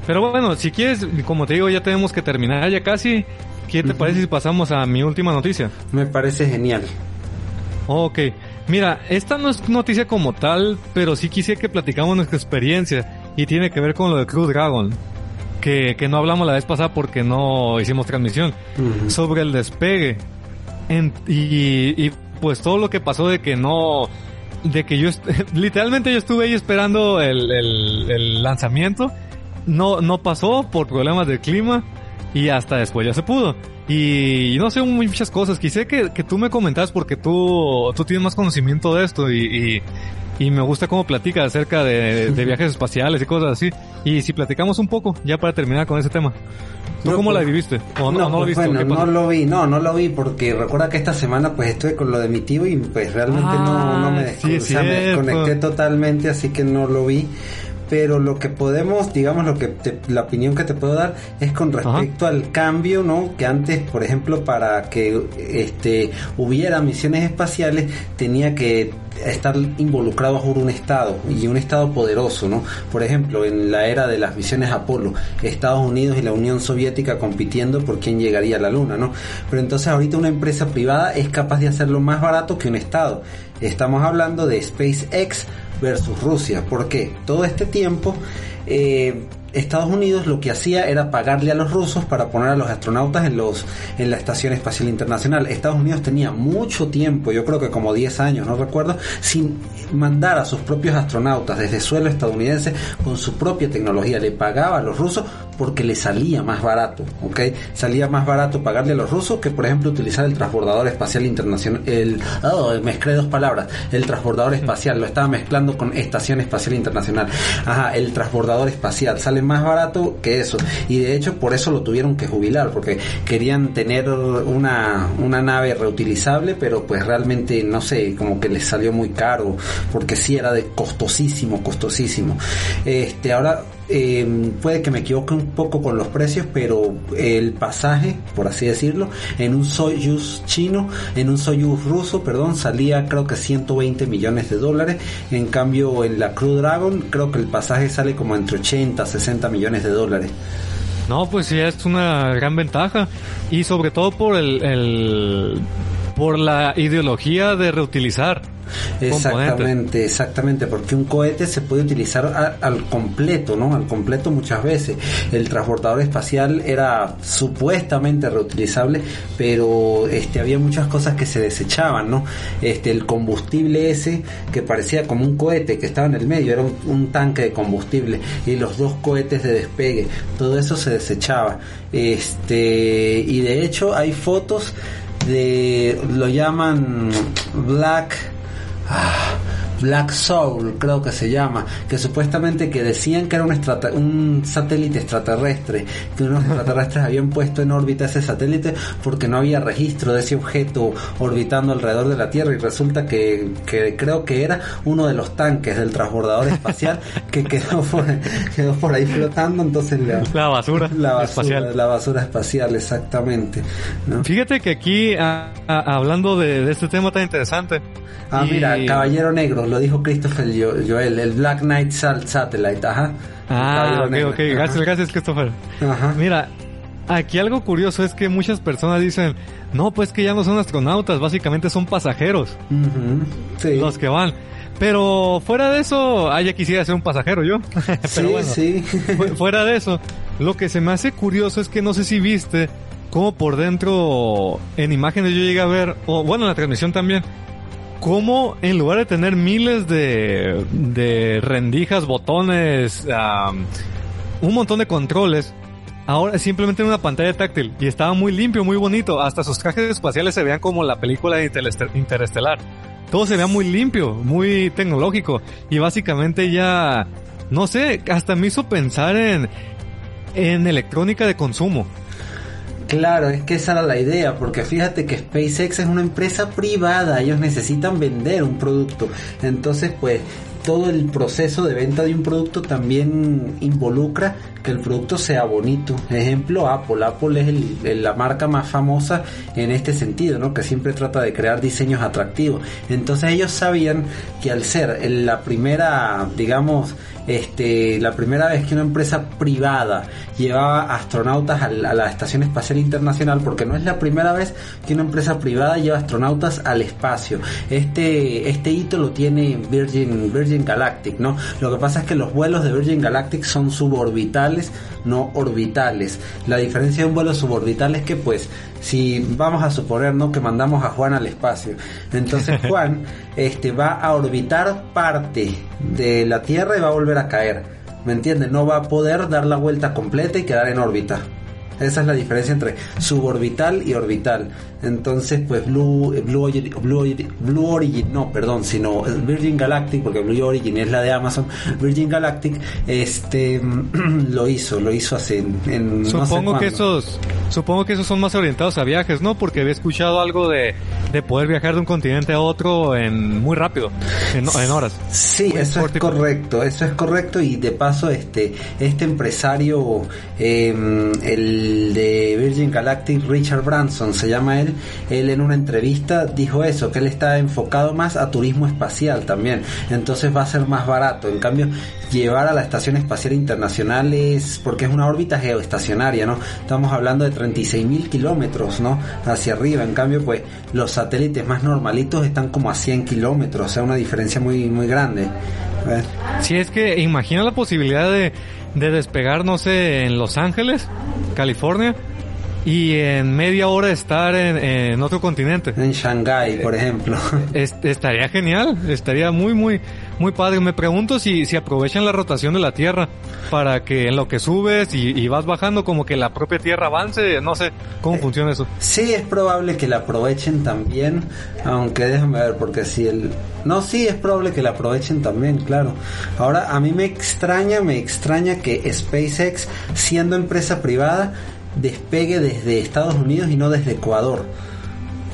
[SPEAKER 2] Pero bueno, si quieres, como te digo, ya tenemos que terminar ya casi. ¿Qué te parece si pasamos a mi última noticia?
[SPEAKER 1] Me parece genial.
[SPEAKER 2] Ok. Mira, esta no es noticia como tal, pero sí quisiera que platicamos nuestra experiencia y tiene que ver con lo de Crew Dragon. Que, que no hablamos la vez pasada porque no hicimos transmisión. Sobre el despegue. y, y pues todo lo que pasó de que no de que yo literalmente yo estuve ahí esperando el, el, el lanzamiento no, no pasó por problemas de clima y hasta después ya se pudo. Y, no sé, muchas cosas. Quise que, que tú me comentas porque tú, tú tienes más conocimiento de esto y, y, me gusta cómo platicas acerca de, viajes espaciales y cosas así. Y si platicamos un poco, ya para terminar con ese tema. ¿Tú cómo la pues, viviste?
[SPEAKER 1] ¿O no, no, lo pues, Bueno, no lo vi, no, no lo vi porque recuerda que esta semana pues estuve con lo de mi tío y pues realmente no, no me, ah, me desconecté totalmente, así que no lo vi pero lo que podemos, digamos, lo que la opinión que te puedo dar es con respecto al cambio, ¿no? Que antes, por ejemplo, para que este hubiera misiones espaciales tenía que estar involucrados por un Estado y un Estado poderoso, ¿no? Por ejemplo, en la era de las misiones Apolo, Estados Unidos y la Unión Soviética compitiendo por quién llegaría a la Luna, ¿no? Pero entonces ahorita una empresa privada es capaz de hacerlo más barato que un Estado. Estamos hablando de SpaceX versus Rusia. ¿Por qué? Todo este tiempo eh, Estados Unidos lo que hacía era pagarle a los rusos para poner a los astronautas en los en la Estación Espacial Internacional. Estados Unidos tenía mucho tiempo, yo creo que como 10 años, no recuerdo, sin mandar a sus propios astronautas desde suelo estadounidense con su propia tecnología. Le pagaba a los rusos porque le salía más barato, ¿ok? Salía más barato pagarle a los rusos que, por ejemplo, utilizar el transbordador espacial internacional. El, oh, mezclé dos palabras. El transbordador espacial, lo estaba mezclando con Estación Espacial Internacional. Ajá, el transbordador espacial sale más barato que eso. Y de hecho, por eso lo tuvieron que jubilar, porque querían tener una, una nave reutilizable, pero pues realmente, no sé, como que les salió muy caro, porque sí era de costosísimo, costosísimo. Este, ahora eh, puede que me equivoque un poco con los precios, pero el pasaje, por así decirlo, en un Soyuz chino, en un Soyuz ruso, perdón, salía creo que 120 millones de dólares. En cambio, en la Crew Dragon, creo que el pasaje sale como entre 80 60 millones de dólares.
[SPEAKER 2] No, pues sí, es una gran ventaja. Y sobre todo por el por la ideología de reutilizar
[SPEAKER 1] Exactamente, exactamente, porque un cohete se puede utilizar al completo, ¿no? Al completo muchas veces. El transportador espacial era supuestamente reutilizable, pero este había muchas cosas que se desechaban, ¿no? Este el combustible ese que parecía como un cohete que estaba en el medio, era un, tanque de combustible y los dos cohetes de despegue, todo eso se desechaba. Este y de hecho hay fotos de lo llaman black Ah. Black Soul, creo que se llama, que supuestamente que decían que era un, un satélite extraterrestre, que unos extraterrestres habían puesto en órbita ese satélite porque no había registro de ese objeto orbitando alrededor de la Tierra y resulta que, que creo que era uno de los tanques del transbordador espacial que quedó por, quedó por ahí flotando, entonces
[SPEAKER 2] la, basura
[SPEAKER 1] la basura espacial. La basura espacial, exactamente.
[SPEAKER 2] Fíjate que aquí, hablando de, este tema tan interesante.
[SPEAKER 1] Ah, mira, Caballero Negro, lo dijo Christopher Joel, el Black Knight Satellite, ajá.
[SPEAKER 2] Ah, ok, ok, gracias, gracias Christopher. Ajá. Mira, aquí algo curioso es que muchas personas dicen, no, pues que ya no son astronautas, básicamente son pasajeros. sí. Los que van. Pero fuera de eso, ah, ya quisiera ser un pasajero yo. Pero sí, sí. fuera de eso, lo que se me hace curioso es que no sé si viste cómo por dentro en imágenes yo llegué a ver, o bueno, en la transmisión también, cómo en lugar de tener miles de, de rendijas, botones, un montón de controles, ahora simplemente una pantalla táctil y estaba muy limpio, muy bonito. Hasta sus trajes espaciales se veían como la película de Interestelar. Todo se veía muy limpio, muy tecnológico y básicamente ya, no sé, hasta me hizo pensar en, en electrónica de consumo.
[SPEAKER 1] Claro, es que esa era la idea, porque fíjate que SpaceX es una empresa privada, ellos necesitan vender un producto. Entonces, pues, todo el proceso de venta de un producto también involucra que el producto sea bonito. Ejemplo, Apple. Apple es la marca más famosa en este sentido, ¿no? Que siempre trata de crear diseños atractivos. Entonces ellos sabían que al ser la primera, digamos, este, la primera vez que una empresa privada llevaba astronautas a la, Estación Espacial Internacional, porque no es la primera vez que una empresa privada lleva astronautas al espacio. Este, este hito lo tiene Virgin, Virgin Galactic, ¿no? Lo que pasa es que los vuelos de Virgin Galactic son suborbitales, no orbitales. La diferencia de un vuelo suborbital es que, pues, si vamos a suponer ¿no? que mandamos a Juan al espacio, entonces Juan este, va a orbitar parte de la Tierra y va a volver caer. ¿Me entiendes? No va a poder dar la vuelta completa y quedar en órbita. Esa es la diferencia entre suborbital y orbital. Entonces, pues Blue, Blue, Blue, Origin, no, perdón, sino Virgin Galactic, porque Blue Origin es la de Amazon, Virgin Galactic, este, lo hizo, lo hizo así en,
[SPEAKER 2] supongo que esos, supongo que esos son más orientados a viajes, ¿no? Porque había escuchado algo de, de poder viajar de un continente a otro en muy rápido, en, horas.
[SPEAKER 1] Sí, eso es correcto, eso es correcto y de paso, este, este empresario, em, el de Virgin Galactic, Richard Branson, se llama él, él en una entrevista dijo eso, que él está enfocado más a turismo espacial también, entonces va a ser más barato. En cambio, llevar a la Estación Espacial Internacional es, porque es una órbita geoestacionaria, ¿no? Estamos hablando de 36 mil kilómetros, ¿no? Hacia arriba, en cambio, pues los satélites más normalitos están como a 100 kilómetros, o sea, una diferencia muy, muy grande.
[SPEAKER 2] Si es que imagina la posibilidad de, de despegar, no sé, en Los Ángeles, California, y en media hora estar en, otro continente.
[SPEAKER 1] En Shanghái, por ejemplo.
[SPEAKER 2] estaría genial, estaría muy, muy, muy padre. Me pregunto si, si aprovechan la rotación de la Tierra para que en lo que subes y, vas bajando como que la propia Tierra avance, no sé cómo eh, funciona eso.
[SPEAKER 1] Sí, es probable que la aprovechen también, aunque déjame ver, porque si el... No, sí, es probable que la aprovechen también, claro. Ahora, a mí me extraña, me extraña que SpaceX, siendo empresa privada, despegue desde Estados Unidos y no desde Ecuador.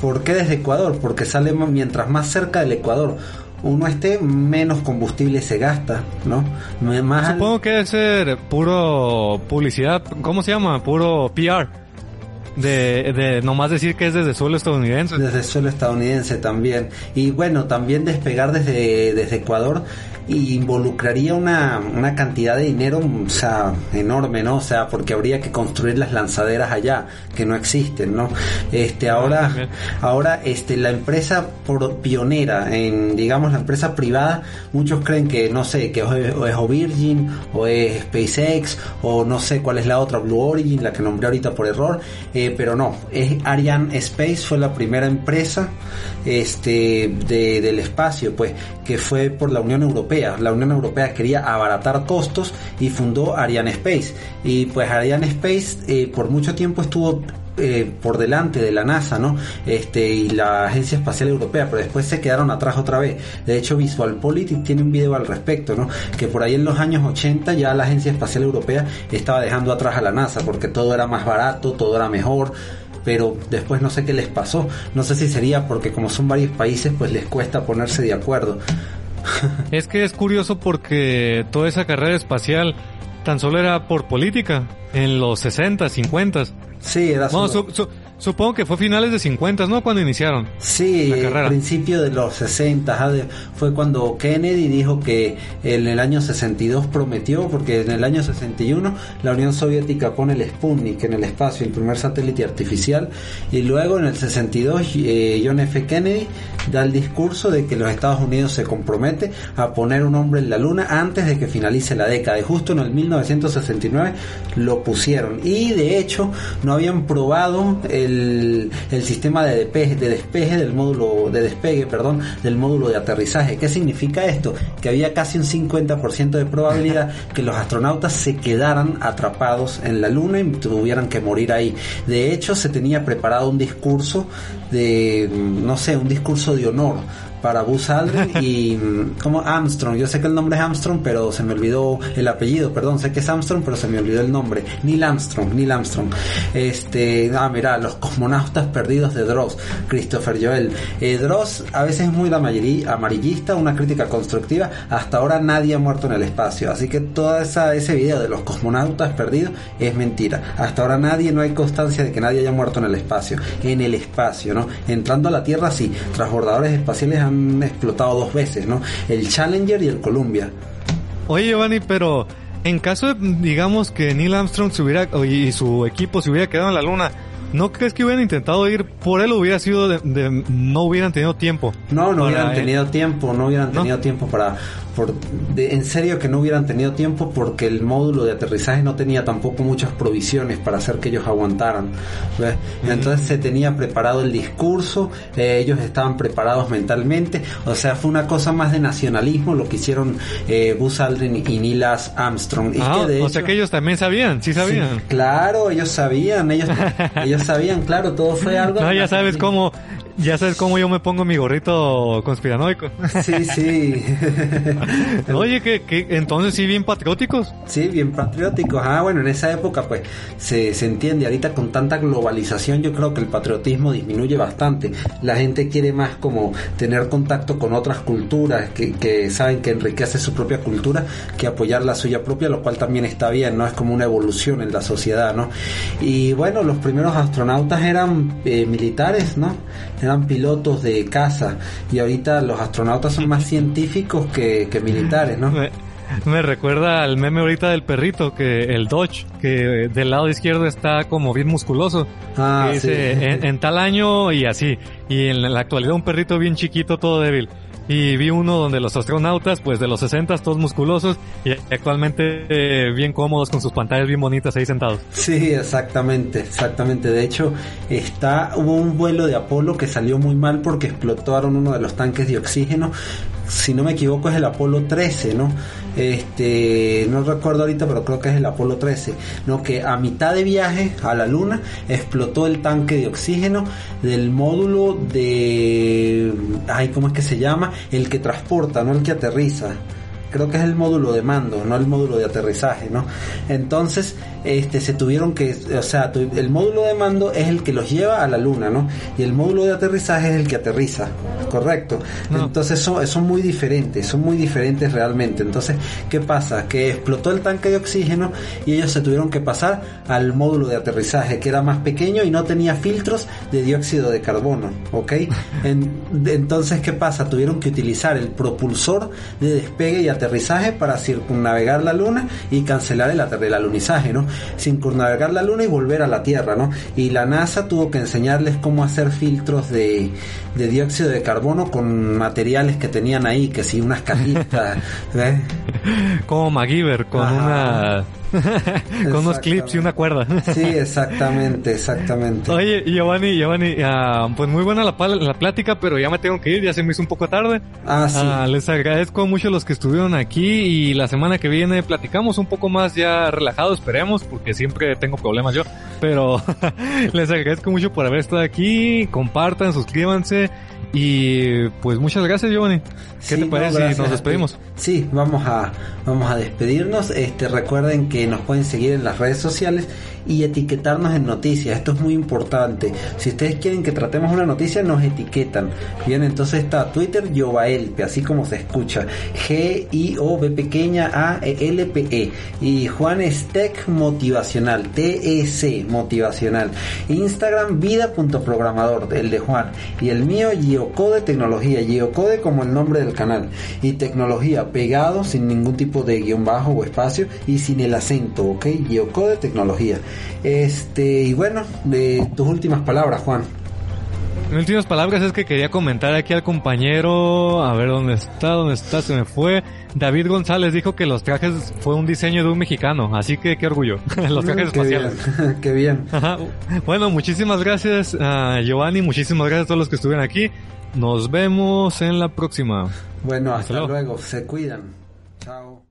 [SPEAKER 1] ¿Por qué desde Ecuador? Porque sale mientras más cerca del Ecuador uno esté, menos combustible se gasta, ¿no?
[SPEAKER 2] Más Supongo que debe ser puro publicidad, ¿cómo se llama? Puro PR. De, de nomás decir que es desde suelo estadounidense.
[SPEAKER 1] Desde suelo estadounidense también. Y bueno, también despegar desde, desde Ecuador involucraría una, una cantidad de dinero, o sea, enorme, ¿no? O sea, porque habría que construir las lanzaderas allá, que no existen, ¿no? Este, ahora, ahora, este, la empresa pionera en, digamos, la empresa privada, muchos creen que, no sé, que o es, o Virgin, o es SpaceX, o no sé cuál es la otra, Blue Origin, la que nombré ahorita por error, eh, pero no, es Ariane Space, fue la primera empresa, este, de, del espacio, pues, que fue por la Unión Europea la Unión Europea quería abaratar costos y fundó Ariane Space. Y pues Ariane Space eh, por mucho tiempo estuvo eh, por delante de la NASA, ¿no? Este, y la Agencia Espacial Europea, pero después se quedaron atrás otra vez. De hecho, Visual Politics tiene un video al respecto, ¿no? Que por ahí en los años 80 ya la Agencia Espacial Europea estaba dejando atrás a la NASA porque todo era más barato, todo era mejor pero después no sé qué les pasó. No sé si sería porque como son varios países, pues les cuesta ponerse de acuerdo.
[SPEAKER 2] es que es curioso porque toda esa carrera espacial tan solo era por política en los 60, 50.
[SPEAKER 1] Sí, era.
[SPEAKER 2] Supongo que fue finales de 50, ¿no? Cuando iniciaron.
[SPEAKER 1] Sí, al principio de los 60 fue cuando Kennedy dijo que en el año 62 prometió, porque en el año 61 la Unión Soviética pone el Sputnik en el espacio, el primer satélite artificial, y luego en el 62 eh, John F. Kennedy da el discurso de que los Estados Unidos se compromete a poner un hombre en la luna antes de que finalice la década. Y justo en el 1969 lo pusieron. Y de hecho no habían probado el, sistema de despeje, de despeje del módulo, de despegue, perdón, del módulo de aterrizaje. ¿Qué significa esto? Que había casi un 50% de probabilidad que los astronautas se quedaran atrapados en la luna y tuvieran que morir ahí. De hecho, se tenía preparado un discurso de, no sé, un discurso de honor para Buzz Aldrin y como Armstrong. Yo sé que el nombre es Armstrong, pero se me olvidó el apellido, perdón, sé que es Armstrong, pero se me olvidó el nombre. Neil Armstrong, Neil Armstrong. Este, ah, mira, los cosmonautas perdidos de Dross, Christopher Joel. Eh, Dross a veces es muy amarillista, una crítica constructiva. Hasta ahora nadie ha muerto en el espacio, así que toda esa ese video de los cosmonautas perdidos es mentira. Hasta ahora nadie, no hay constancia de que nadie haya muerto en el espacio. En el espacio, ¿no? Entrando a la Tierra sí, transbordadores espaciales han explotado dos veces, ¿no? El Challenger y el Columbia.
[SPEAKER 2] Oye, Giovanni, pero en caso de, digamos, que Neil Armstrong se hubiera, y su equipo se hubiera quedado en la luna, ¿No crees que hubieran intentado ir por él hubiera sido de, no hubieran tenido tiempo?
[SPEAKER 1] No, no hubieran tenido tiempo, no hubieran tenido tiempo para por, en serio que no hubieran tenido tiempo porque el módulo de aterrizaje no tenía tampoco muchas provisiones para hacer que ellos aguantaran. Entonces se tenía preparado el discurso, eh, ellos estaban preparados mentalmente, o sea, fue una cosa más de nacionalismo lo que hicieron eh, Buzz Aldrin y Neil Armstrong.
[SPEAKER 2] Ah, o sea que ellos también sabían, sí sabían.
[SPEAKER 1] claro, ellos sabían, ellos, ellos sabían, claro, todo fue algo.
[SPEAKER 2] No, ya sabes cómo ya sabes cómo yo me pongo mi gorrito conspiranoico.
[SPEAKER 1] Sí, sí.
[SPEAKER 2] Oye, que, que entonces sí bien patrióticos.
[SPEAKER 1] Sí, bien patrióticos. Ah, bueno, en esa época pues se, se entiende. Ahorita con tanta globalización yo creo que el patriotismo disminuye bastante. La gente quiere más como tener contacto con otras culturas que, que saben que enriquece su propia cultura que apoyar la suya propia, lo cual también está bien, ¿no? Es como una evolución en la sociedad, ¿no? Y bueno, los primeros astronautas eran eh, militares, ¿no? Eran pilotos de caza y ahorita los astronautas son más científicos que, militares, ¿no?
[SPEAKER 2] Me, recuerda al meme ahorita del perrito, que el Dodge, que del lado izquierdo está como bien musculoso. Ah, en, tal año y así. Y en la actualidad un perrito bien chiquito, todo débil y vi uno donde los astronautas, pues de los 60 todos musculosos y actualmente eh, bien cómodos con sus pantallas bien bonitas ahí sentados.
[SPEAKER 1] Sí, exactamente, exactamente. De hecho, está hubo un vuelo de Apolo que salió muy mal porque explotaron uno de los tanques de oxígeno si no me equivoco es el Apolo 13, ¿no? Este, no recuerdo ahorita, pero creo que es el Apolo 13, ¿no? Que a mitad de viaje a la Luna explotó el tanque de oxígeno del módulo de, ay, ¿cómo es que se llama? El que transporta, no el que aterriza creo que es el módulo de mando, no el módulo de aterrizaje, ¿no? Entonces, este, se tuvieron que, o sea, el módulo de mando es el que los lleva a la luna, ¿no? Y el módulo de aterrizaje es el que aterriza, correcto. Entonces son, son muy diferentes, son muy diferentes realmente. Entonces, ¿qué pasa? Que explotó el tanque de oxígeno y ellos se tuvieron que pasar al módulo de aterrizaje, que era más pequeño y no tenía filtros de dióxido de carbono, ¿ok? entonces, ¿qué pasa? Tuvieron que utilizar el propulsor de despegue y aterrizaje para circunnavegar la luna y cancelar el, el alunizaje, ¿no? Circunnavegar la Luna y volver a la Tierra, ¿no? Y la NASA tuvo que enseñarles cómo hacer filtros de, dióxido de carbono con materiales que tenían ahí, que sí, unas cajitas,
[SPEAKER 2] Como MacGyver, con una Con unos clips y una cuerda.
[SPEAKER 1] sí, exactamente, exactamente.
[SPEAKER 2] Oye, Giovanni, Giovanni, uh, pues muy buena la, la, plática, pero ya me tengo que ir, ya se me hizo un poco tarde.
[SPEAKER 1] Ah, sí. Uh,
[SPEAKER 2] les agradezco mucho a los que estuvieron aquí y la semana que viene platicamos un poco más ya relajado, esperemos, porque siempre tengo problemas yo. Pero les agradezco mucho por haber estado aquí, compartan, suscríbanse y pues muchas gracias, Giovanni. ¿Qué te parece si nos despedimos?
[SPEAKER 1] Sí, vamos a, vamos a despedirnos. Este, recuerden que nos pueden seguir en las redes sociales y etiquetarnos en noticias. Esto es muy importante. Si ustedes quieren que tratemos una noticia, nos etiquetan. Bien, entonces está Twitter Yovaelpe, así como se escucha. G-I-O-B pequeña A-E-L-P-E. Y Juan Motivacional, T-E-C Motivacional. Instagram vida.programador, el de Juan. Y el mío Geocode Tecnología. Geocode como el nombre del canal. Y tecnología pegado sin ningún tipo de guion bajo o espacio y sin el acento, ¿ok? Geocode Tecnología. Este, y bueno, de tus últimas palabras, Juan.
[SPEAKER 2] Mis últimas palabras es que quería comentar aquí al compañero, a ver dónde está, dónde está, se me fue. David González dijo que los trajes fue un diseño de un mexicano, así que qué orgullo. los trajes
[SPEAKER 1] qué
[SPEAKER 2] espaciales.
[SPEAKER 1] Bien, qué bien.
[SPEAKER 2] Bueno, muchísimas gracias a Giovanni, muchísimas gracias a todos los que estuvieron aquí. Nos vemos en la próxima.
[SPEAKER 1] Bueno, hasta, hasta luego. luego. Se cuidan. Chao.